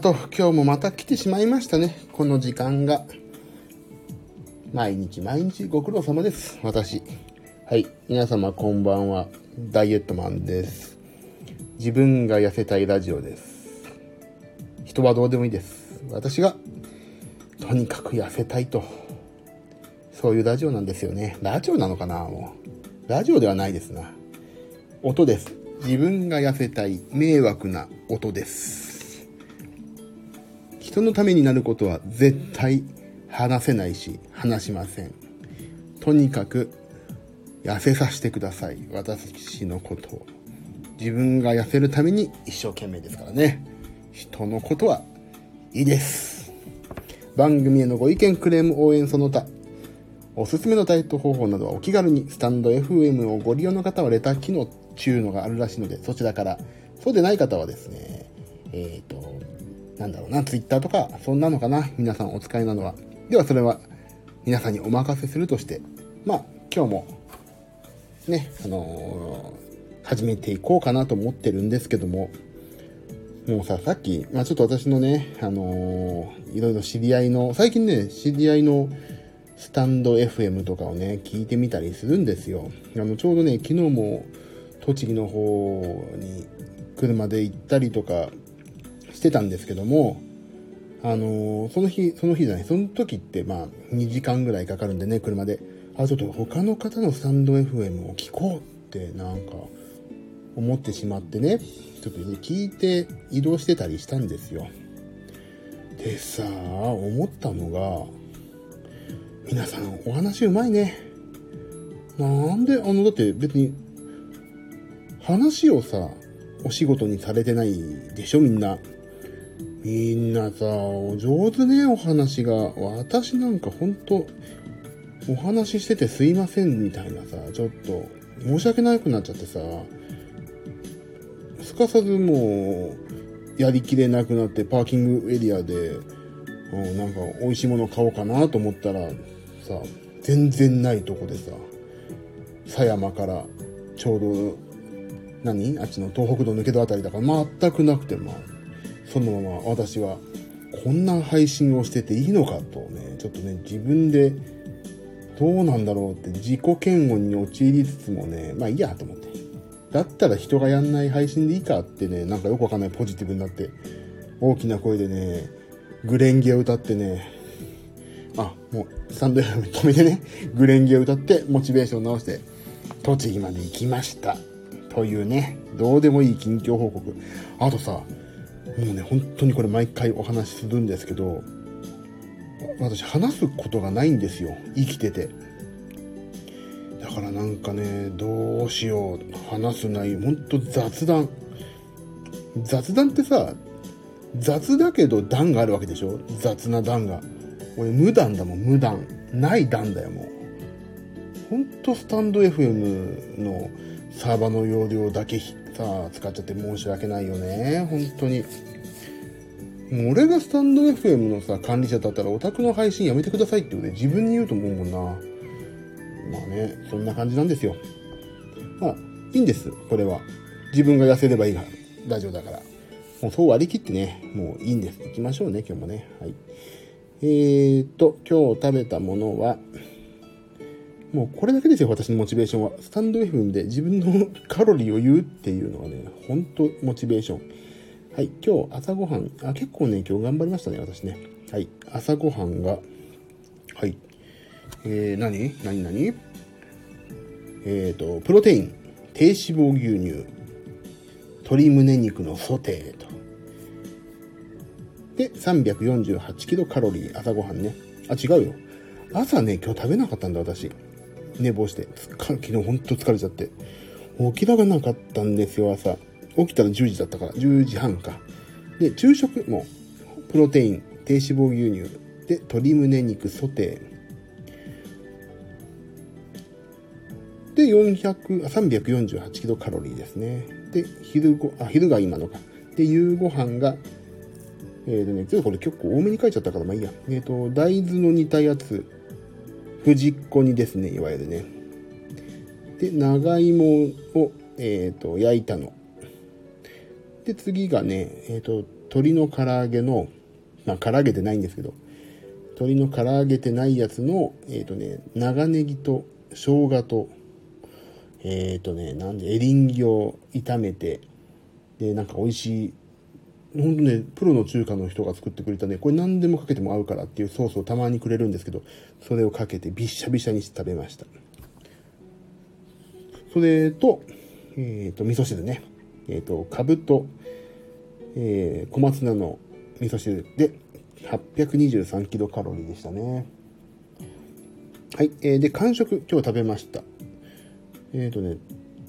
あ、と今日もまた来てしまいましたね。この時間が。毎日毎日ご苦労様です。私。はい。皆様こんばんは。ダイエットマンです。自分が痩せたいラジオです。人はどうでもいいです。私が、とにかく痩せたいと。そういうラジオなんですよね。ラジオなのかなもう。ラジオではないですな。音です。自分が痩せたい迷惑な音です。人のためになることは絶対話せないし、話しません。とにかく、痩せさせてください。私のことを。自分が痩せるために一生懸命ですからね。人のことはいいです。番組へのご意見、クレーム、応援その他、おすすめのダイエット方法などはお気軽に、スタンド FM をご利用の方はレター機能中のがあるらしいので、そちらから、そうでない方はですね、えっ、ー、と、なんだろうな、ツイッターとか、そんなのかな、皆さんお使いなのは。では、それは、皆さんにお任せするとして、まあ、今日も、ね、あのー、始めていこうかなと思ってるんですけども、もうさ、さっき、まあちょっと私のね、あのー、いろいろ知り合いの、最近ね、知り合いのスタンド FM とかをね、聞いてみたりするんですよ。あの、ちょうどね、昨日も栃木の方に車で行ったりとかしてたんですけども、あのー、その日、その日じゃない、その時ってまあ2時間ぐらいかかるんでね、車で。あ、ちょっと他の方のスタンド FM を聞こうってなんか思ってしまってね、ちょっと聞いて移動してたりしたんですよ。でさ、思ったのが、皆さんお話うまいね。なんで、あの、だって別に、話をさ、お仕事にされてないでしょみんな。みんなさ、お上手ね、お話が。私なんかほんと、お話ししててすいませんみたいなさ、ちょっと、申し訳なくなっちゃってさ、すかさずもう、やりきれなくなってパーキングエリアで、うん、なんか美味しいもの買おうかなと思ったら、さ、全然ないとこでさ、狭山からちょうど、何？あっちの東北道抜けたあたりだから全くなくて、まあ、そのまま私はこんな配信をしてていいのかとね、ちょっとね、自分でどうなんだろうって自己嫌悪に陥りつつもね、まあいいやと思って。だったら人がやんない配信でいいかってね、なんかよくわかんないポジティブになって、大きな声でね、グレンゲを歌ってね、あ、もう、スタンド FM 止めてね、グレンゲを歌って、モチベーション直して、栃木まで行きました。というね、どうでもいい近況報告。あとさ、もうね、本当にこれ毎回お話しするんですけど、私話すことがないんですよ。生きてて。だからなんかね、どうしよう。話す内容、ほんと雑談。雑談ってさ、雑だけど段があるわけでしょ？雑な段が。俺無段だもん、無段。ない段だよ、もう。ほんとスタンド FM のサーバーの容量だけさ使っちゃって申し訳ないよね本当にもう俺がスタンド FM のさ管理者だったらオタクの配信やめてくださいって自分に言うと思うもんな。まあねそんな感じなんですよ。まあいいんです。これは。自分が痩せればいいがラジオだから。もうそう割り切ってねもういいんです。行きましょうね今日もね。はい。えーと今日食べたものはもうこれだけですよ、私のモチベーションは。スタンド FM で自分のカロリーを言うっていうのはね、ほんとモチベーション。はい、今日朝ごはん、あ、結構ね、今日頑張りましたね、私ね。はい、朝ごはんが、はい、えー、何？何？何？えっ、ー、と、プロテイン、低脂肪牛乳、鶏胸肉のソテーと。で、348キロカロリー、朝ごはんね。あ、違うよ。朝ね、今日食べなかったんだ、私。寝坊して、昨日ほんと疲れちゃって。起きられなかったんですよ、朝。起きたら10時だったから、10時半か。で、昼食も、プロテイン、低脂肪牛乳、で、鶏胸肉ソテー。で、400、348キロカロリーですね。で、昼ご、あ、昼が今のか。で、夕ご飯が、えっ、ー、とね、ちょっとこれ結構多めに書いちゃったからまあいいや。えっ、ー、と、大豆の煮たやつ、藤子煮ですね、いわゆるね。で、長芋を、えっ、ー、と、焼いたの。で、次がね、えっ、ー、と、鶏の唐揚げの、まあ、唐揚げてないんですけど、鶏の唐揚げてないやつの、えっ、ー、とね、長ネギと生姜と、えっ、ー、とね、なんでエリンギを炒めて、で、なんか美味しい、ほんとね、プロの中華の人が作ってくれたね、これ何でもかけても合うからっていうソースをたまにくれるんですけど、それをかけてびっしゃびしゃにして食べました。それと、えっ、ー、と、味噌汁ね。えっ、ー、と、かぶと、えー、小松菜の味噌汁で、823キロカロリーでしたね。はい。えー、で、完食、今日食べました。えっ、ー、とね、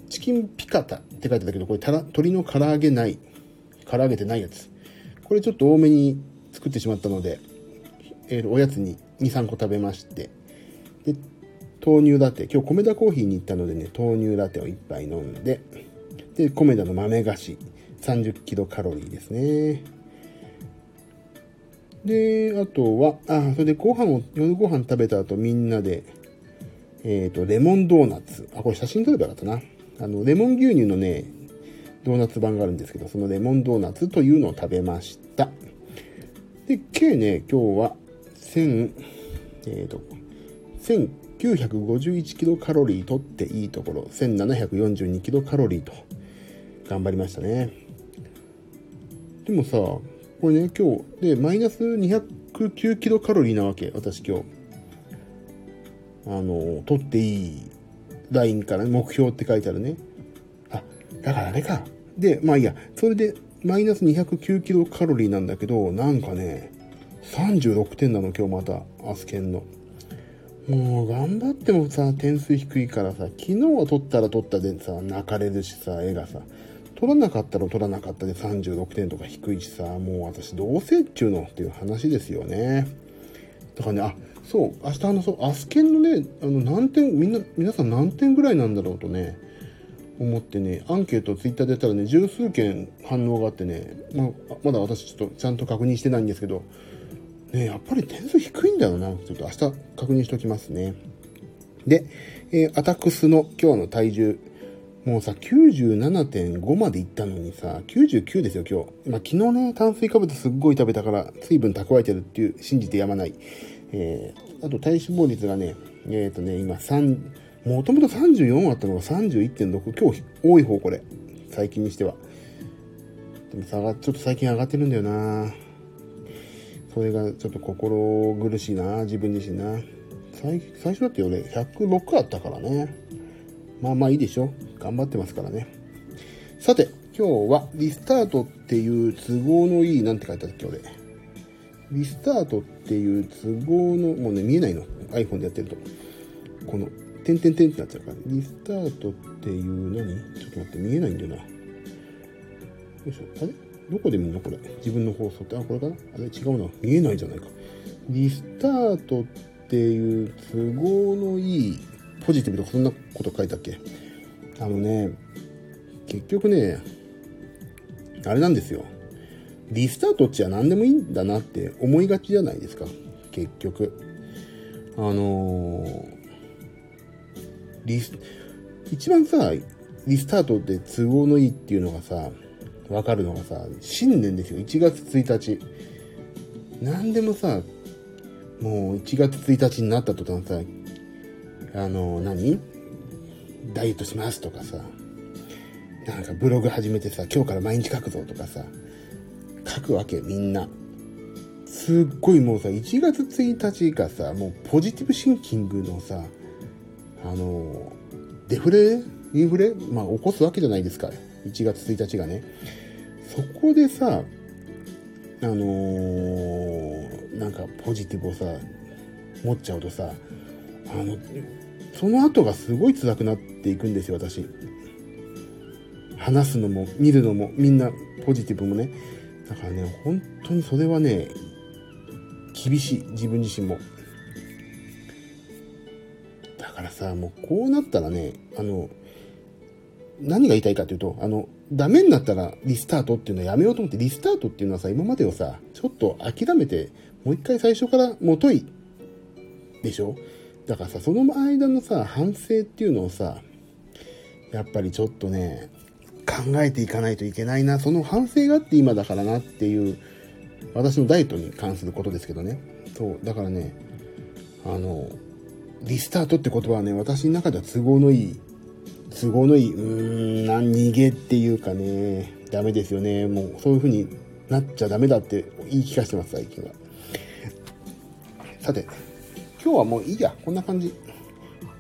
チキンピカタって書いてたけど、これたら、鶏の唐揚げない。唐揚げてないやつ。これちょっと多めに作ってしまったので、えー、おやつに2、3個食べまして、で、豆乳ラテ、今日米田コーヒーに行ったのでね、豆乳ラテを1杯飲んで、で、米田の豆菓子、30キロカロリーですね。で、あとは、あ、それでご飯を、夜ご飯食べた後みんなで、えっ、ー、と、レモンドーナツ。あ、これ写真撮ればよかったな。あの、レモン牛乳のね、ドーナツ版があるんですけど、そのレモンドーナツというのを食べました。で、計ね、今日は、1000、えっ、ー、と、1951キロカロリー取っていいところ、1742キロカロリーと、頑張りましたね。でもさ、これね、今日、で、マイナス209キロカロリーなわけ、私今日。あの、取っていいラインから目標って書いてあるね。あ、だからあれか。で、まあいいや、それで、マイナス209キロカロリーなんだけど、なんかね、36点なの、今日また、アスケンの。もう、頑張ってもさ、点数低いからさ、昨日は取ったら取ったでさ、泣かれるしさ、絵がさ。取らなかったら取らなかったで36点とか低いしさ、もう私どうせっちゅうのっていう話ですよね。だからね、あ、そう、明日あの、そう、アスケンのね、あの、何点、みんな、皆さん何点ぐらいなんだろうとね、思ってね、アンケートツイッターでやったらね、十数件反応があってね、まあ、まだ私ちょっとちゃんと確認してないんですけど、ね、やっぱり点数低いんだよな。ちょっと明日確認しておきますね。で、えー、アタックスの今日の体重、もうさ、97.5までいったのにさ、99ですよ、今日。まあ、昨日ね、炭水化物すっごい食べたから、水分蓄えてるっていう、信じてやまない。えー、あと体脂肪率がね、えっ、ー、とね、今3、もともと34あったのが31.6。今日多い方、これ。最近にしては。でもさ、ちょっと最近上がってるんだよなそれがちょっと心苦しいな自分自身な。最最初だって俺106あったからね。まあまあいいでしょ。頑張ってますからね。さて、今日はリスタートっていう都合のいい、なんて書いてあったっけ、俺。リスタートっていう都合の、もうね、見えないの。iPhone でやってると。この、点々点ってなっちゃうから。リスタートっていう何？ちょっと待って、見えないんだよな。よいしょ。あれ？どこで見るの？これ。自分の放送って？あ、これかな？あれ？違うな。見えないじゃないか。リスタートっていう都合のいいポジティブとかそんなこと書いたっけ？あのね、結局ね、あれなんですよ。リスタートっちゃ何でもいいんだなって思いがちじゃないですか。結局。あのー、リス、一番さ、リスタートで都合のいいっていうのがさ、わかるのがさ、新年ですよ。1月1日。何でもさ、もう1月1日になった途端さ、あの、何？ダイエットしますとかさ、なんかブログ始めてさ、今日から毎日書くぞとかさ、書くわけ、みんな。すっごいもうさ、1月1日がさ、もうポジティブシンキングのさ、あの、デフレ？インフレ？まあ起こすわけじゃないですか。1月1日がね。そこでさ、あのー、なんかポジティブをさ、持っちゃうとさ、あの、その後がすごい辛くなっていくんですよ、私。話すのも、見るのも、みんなポジティブもね。だからね、本当にそれはね、厳しい、自分自身も。だからさ、もうこうなったらね、あの、何が言いたいかというと、あの、ダメになったらリスタートっていうのはやめようと思って、リスタートっていうのはさ、今までをさ、ちょっと諦めて、もう一回最初から元いでしょ？だからさ、その間のさ、反省っていうのをさ、やっぱりちょっとね、考えていかないといけないな、その反省があって今だからなっていう、私のダイエットに関することですけどね。そう、だからね、あの、リスタートって言葉はね、私の中では都合のいい、都合のいい、うーん、な逃げっていうかね、ダメですよね。もうそういう風になっちゃダメだって言い聞かせてます、最近は。さて、今日はもういいや、こんな感じ。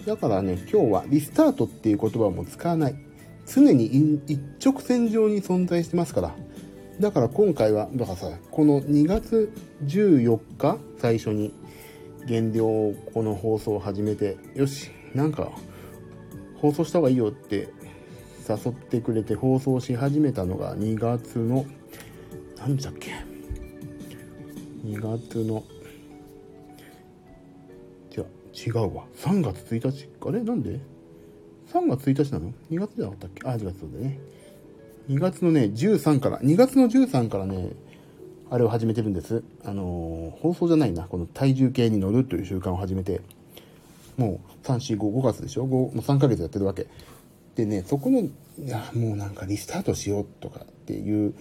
だからね、今日はリスタートっていう言葉も使わない。常に一直線上に存在してますから。だから今回は、だからさ、この2月14日最初に減量この放送を始めて、よし、なんか放送した方がいいよって誘ってくれて放送し始めたのが2月の、何だっけ ?2 月の違うわ。3月1日。あれ？なんで ?3 月1日なの ?2 月じゃなかったっけ？あ、2月だね。2月のね、13から、2月の13からね、あれを始めてるんです。あのー、放送じゃないな。この体重計に乗るという習慣を始めて、もう3、4、5、5月でしょ ?5、もう3ヶ月やってるわけ。でね、そこの、いや、もうなんかリスタートしようとかっていう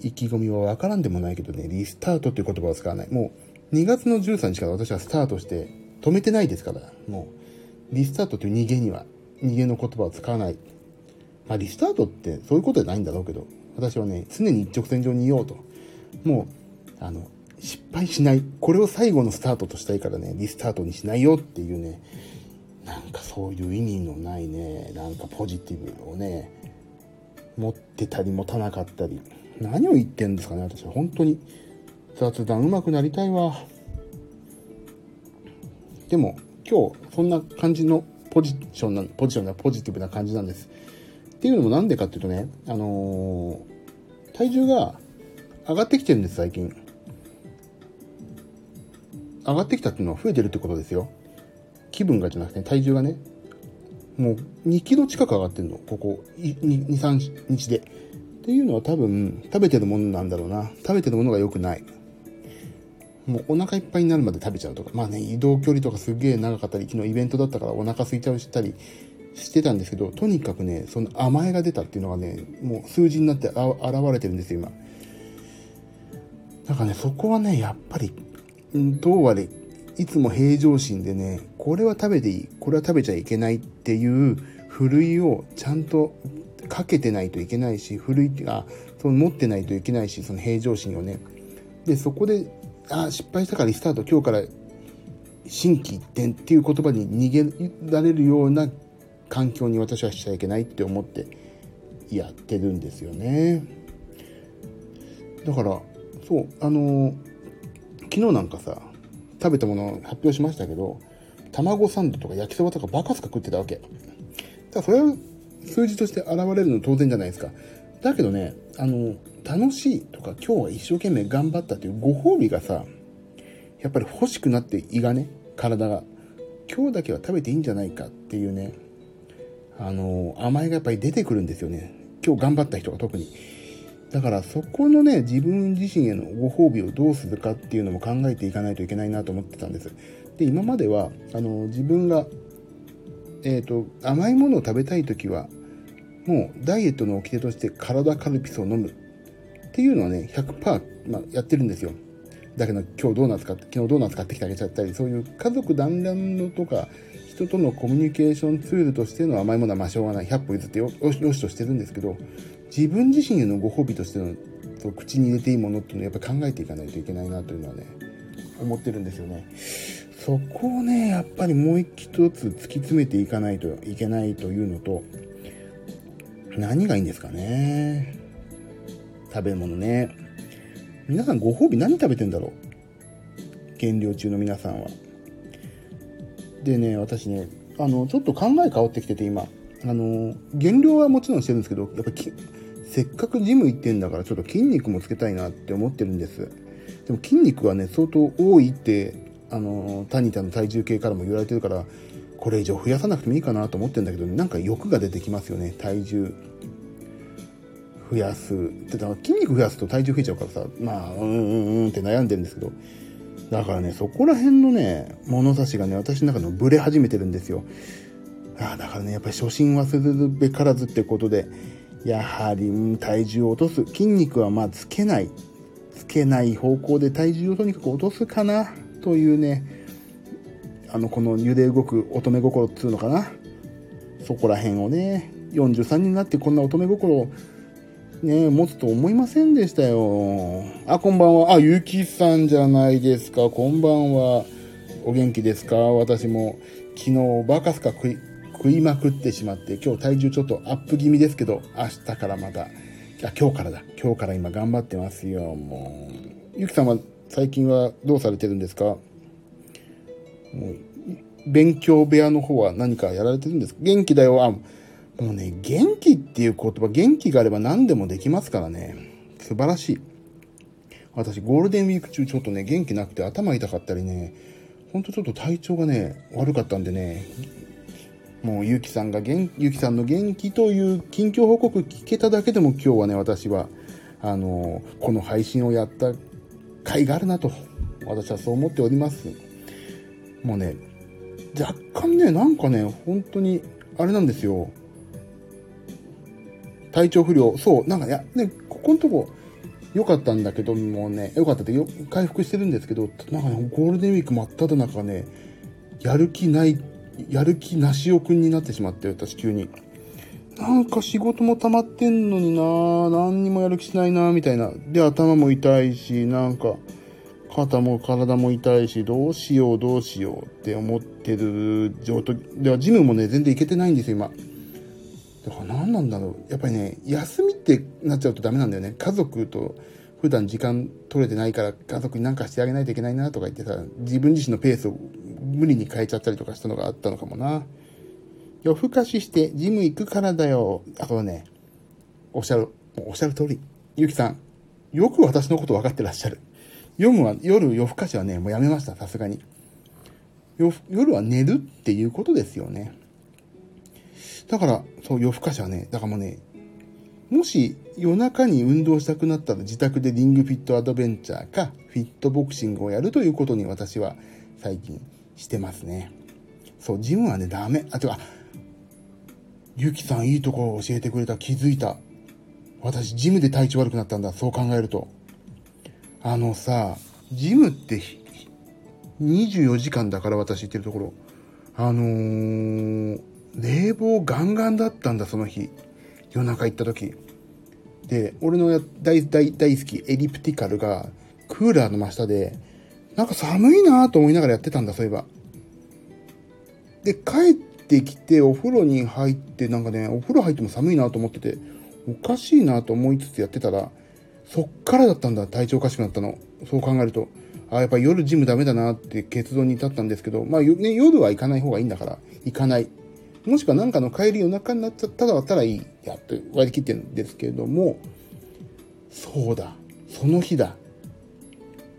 意気込みはわからんでもないけどね、リスタートっていう言葉を使わない。もう2月の13日から私はスタートして止めてないですから、もう、リスタートという逃げには、逃げの言葉を使わない。まあ、リスタートってそういうことじゃないんだろうけど、私はね、常に一直線上にいようと。もう、あの、失敗しない。これを最後のスタートとしたいからね、リスタートにしないよっていうね、なんかそういう意味のないね、なんかポジティブをね、持ってたり持たなかったり。何を言ってんですかね、私は。本当に。雑談上手くなりたいわ。でも今日そんな感じのポジションな、ポジションがポジティブな感じなんです。っていうのもなんでかっていうとね、あのー、体重が上がってきてるんです、最近。上がってきたっていうのは増えてるってことですよ。気分がじゃなくて、体重がね、もう2キロ近く上がってるの。ここ2、3日で。っていうのは多分、食べてるものなんだろうな。食べてるものが良くない。もうお腹いっぱいになるまで食べちゃうとか、まあね、移動距離とかすげえ長かったり、昨日イベントだったからお腹空いちゃうしたりしてたんですけど、とにかくね、その甘えが出たっていうのがね、もう数字になって現れてるんですよ、今。だからね、そこはね、やっぱり、どうあれ、いつも平常心でね、これは食べていい、これは食べちゃいけないっていうふるいをちゃんとかけてないといけないし、ふるいが、その持ってないといけないし、その平常心をね。で、そこであ失敗したからリスタート今日から心機一転っていう言葉に逃げられるような環境に私はしちゃいけないって思ってやってるんですよね。だからそうあの昨日なんかさ食べたもの発表しましたけど卵サンドとか焼きそばとかバカすか食ってたわけ。だからそれは数字として現れるの当然じゃないですか。だけどねあの楽しいとか今日は一生懸命頑張ったというご褒美がさ、やっぱり欲しくなって胃がね、体が。今日だけは食べていいんじゃないかっていうね、あの、甘えがやっぱり出てくるんですよね。今日頑張った人が特に。だからそこのね、自分自身へのご褒美をどうするかっていうのも考えていかないといけないなと思ってたんです。で、今までは、あの、自分が、えっ、ー、と、甘いものを食べたい時は、もうダイエットの掟として体カルピスを飲むっていうのはね、100%、まあ、やってるんですよ。だけど今日ドーナツ買って、昨日ドーナツ買ってきてあげちゃったり、そういう家族団らんのとか、人とのコミュニケーションツールとしての甘いものはまあしょうがない。100歩譲ってよしとしてるんですけど、自分自身へのご褒美としてのそう口に入れていいものっていうのをやっぱ考えていかないといけないなというのはね、思ってるんですよね。そこをね、やっぱりもう一つ突き詰めていかないといけないというのと、何がいいんですかね。食べ物ね。皆さんご褒美何食べてんだろう？減量中の皆さんは。でね、私ね、あの、ちょっと考え変わってきてて今。あの、減量はもちろんしてるんですけど、やっぱりせっかくジム行ってんだからちょっと筋肉もつけたいなって思ってるんです。でも筋肉はね、相当多いって、あの、タニタの体重計からも言われてるから、これ以上増やさなくてもいいかなと思ってるんだけど、なんか欲が出てきますよね、体重。増やす。ってだ筋肉増やすと体重増えちゃうからさ、まあ、うんうんうんって悩んでるんですけど、だからね、そこら辺のね、物差しがね、私の中のブレ始めてるんですよ。あ、だからね、やっぱり初心忘れるべからずってことで、やはり体重を落とす。筋肉はまあつけない。つけない方向で体重をとにかく落とすかな、というね、あの、この揺れ動く乙女心っつうのかな。そこら辺をね、43になってこんな乙女心をね、持つと思いませんでしたよ。あ、こんばんは。あ、ゆきさんじゃないですか。こんばんは。お元気ですか？私も昨日バカスカ食い、食いまくってしまって、今日体重ちょっとアップ気味ですけど、明日からまた、あ、今日からだ。今日から今頑張ってますよ。もう。ゆきさんは最近はどうされてるんですか？もう、勉強部屋の方は何かやられてるんですか？元気だよ。あ、もうね、元気っていう言葉、元気があれば何でもできますからね。素晴らしい。私、ゴールデンウィーク中ちょっとね、元気なくて頭痛かったりね、ほんとちょっと体調がね、悪かったんでね、もうゆうきさんが元、ゆうきさんの元気という近況報告聞けただけでも今日はね、私は、あの、この配信をやった甲斐があるなと、私はそう思っております。もうね、若干ね、なんかね、本当に、あれなんですよ。体調不良、そう、なんかや、ね、ここのとこ、良かったんだけどもうね、良かったってよ回復してるんですけど、なんかね、ゴールデンウィーク真っ只中ね、やる気ない、やる気なしおくんになってしまって、私急に。なんか仕事も溜まってんのになぁ何にもやる気しないなぁみたいな。で、頭も痛いし、なんか、肩も体も痛いし、どうしようどうしようって思ってる状態。では、ジムもね、全然行けてないんですよ、今。だから何なんだろう。やっぱりね、休みってなっちゃうとダメなんだよね。家族と普段時間取れてないから家族に何かしてあげないといけないなとか言ってさ、自分自身のペースを無理に変えちゃったりとかしたのがあったのかもな。夜更かししてジム行くからだよ。あとはね、おっしゃる、おっしゃる通り。ゆきさん、よく私のこと分かってらっしゃる。読むは、夜夜更かしはね、もうやめました、さすがに。夜は寝るっていうことですよね。だから、そう、夜更かしはね、だからもうね、もし夜中に運動したくなったら自宅でリングフィットアドベンチャーかフィットボクシングをやるということに私は最近してますね。そう、ジムはね、ダメ。あ、てか、ゆきさんいいところを教えてくれた、気づいた。私、ジムで体調悪くなったんだ、そう考えると。あのさ、ジムって24時間だから私行ってるところ。あのー、冷房ガンガンだったんだ、その日。夜中行った時。で、俺の大大大好きエリプティカルがクーラーの真下で、なんか寒いなと思いながらやってたんだ、そういえば。で、帰ってきてお風呂に入って、なんかね、お風呂入っても寒いなと思ってて、おかしいなと思いつつやってたら、そっからだったんだ、体調おかしくなったの。そう考えると。あ、やっぱ夜ジムダメだなって結論に至ったんですけど、まあ、ね、夜は行かない方がいいんだから、行かない。もしくは何かの帰り夜中になっちゃったらだったらいいやって割り切ってるんですけれども、そうだ、その日だ。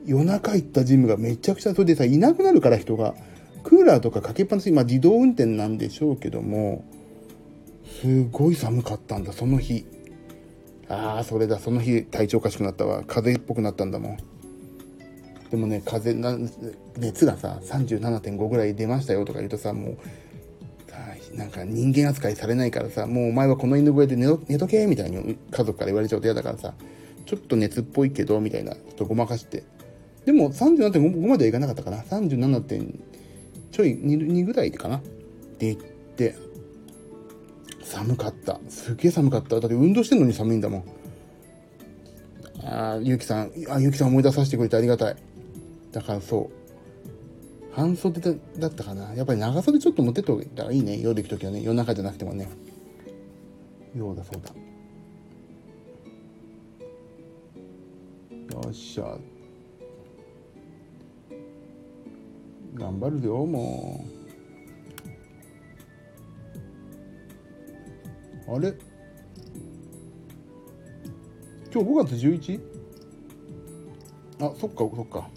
夜中行ったジムがめちゃくちゃ、それでさ、いなくなるから人が、クーラーとかかけっぱなし、まあ自動運転なんでしょうけども、すごい寒かったんだ、その日。ああ、それだ、その日体調おかしくなったわ。風邪っぽくなったんだもん。でもね、風な、熱がさ、37.5ぐらい出ましたよとか言うとさ、もう、なんか人間扱いされないからさ、もうお前はこの犬小屋で寝とけみたいに家族から言われちゃうと嫌だからさ、ちょっと熱っぽいけど、みたいな、ちょっとごまかして。でも37.5まではいかなかったかな。37. ちょい 2, 2ぐらいかな。って言って、寒かった。すげえ寒かった。だって運動してんのに寒いんだもん。ああ、ゆうきさん、あ、ゆうきさん思い出させてくれてありがたい。だからそう。半袖だったかな。やっぱり長袖ちょっと持ってった方がいいね。夜行くときはね。夜中じゃなくてもね。ようだそうだ。よっしゃ。頑張るよ、もう。あれ？今日5月 11? あ、そっか、そっか。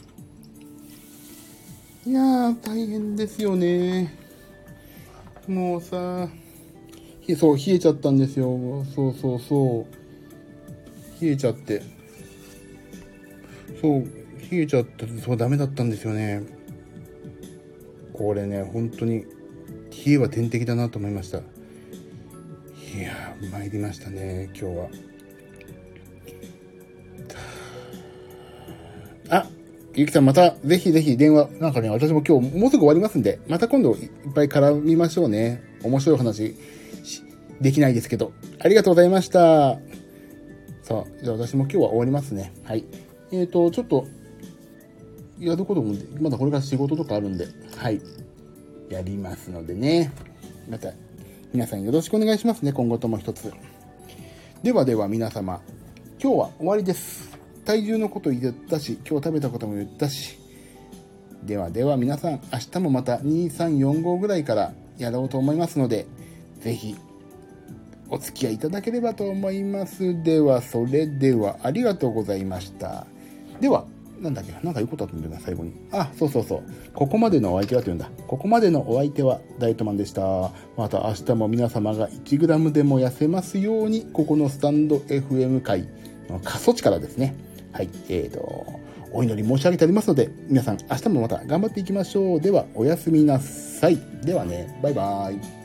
いやー、大変ですよね。もうさ、そう、冷えちゃったんですよ。そうそうそう。冷えちゃって。そう、冷えちゃって、そう、ダメだったんですよね。これね、本当に、冷えは天敵だなと思いましたいや参りましたね今日はゆきさんまたぜひぜひ電話なんかね私も今日もうすぐ終わりますんでまた今度いっぱい絡みましょうね面白い話できないですけどありがとうございましたさあじゃあ私も今日は終わりますねはいえーとちょっとやることもまだこれから仕事とかあるんではいやりますのでね。また、皆さんよろしくお願いしますね、今後とも一つ。ではでは皆様、今日は終わりです。体重のこと言ったし、今日食べたことも言ったし。ではでは皆さん、明日もまた2345ぐらいからやろうと思いますので、ぜひ、お付き合いいただければと思います。では、それでは、ありがとうございました。では、なんだっけなんか言うことあったんだよな、最後に。あ、そうそうそう。ここまでのお相手はというんだ。ここまでのお相手はダイトマンでした。また明日も皆様が 1g でも痩せますように、ここのスタンド FM 界の過疎地からですね。はい。えーと、お祈り申し上げてありますので、皆さん明日もまた頑張っていきましょう。では、おやすみなさい。ではね、バイバーイ。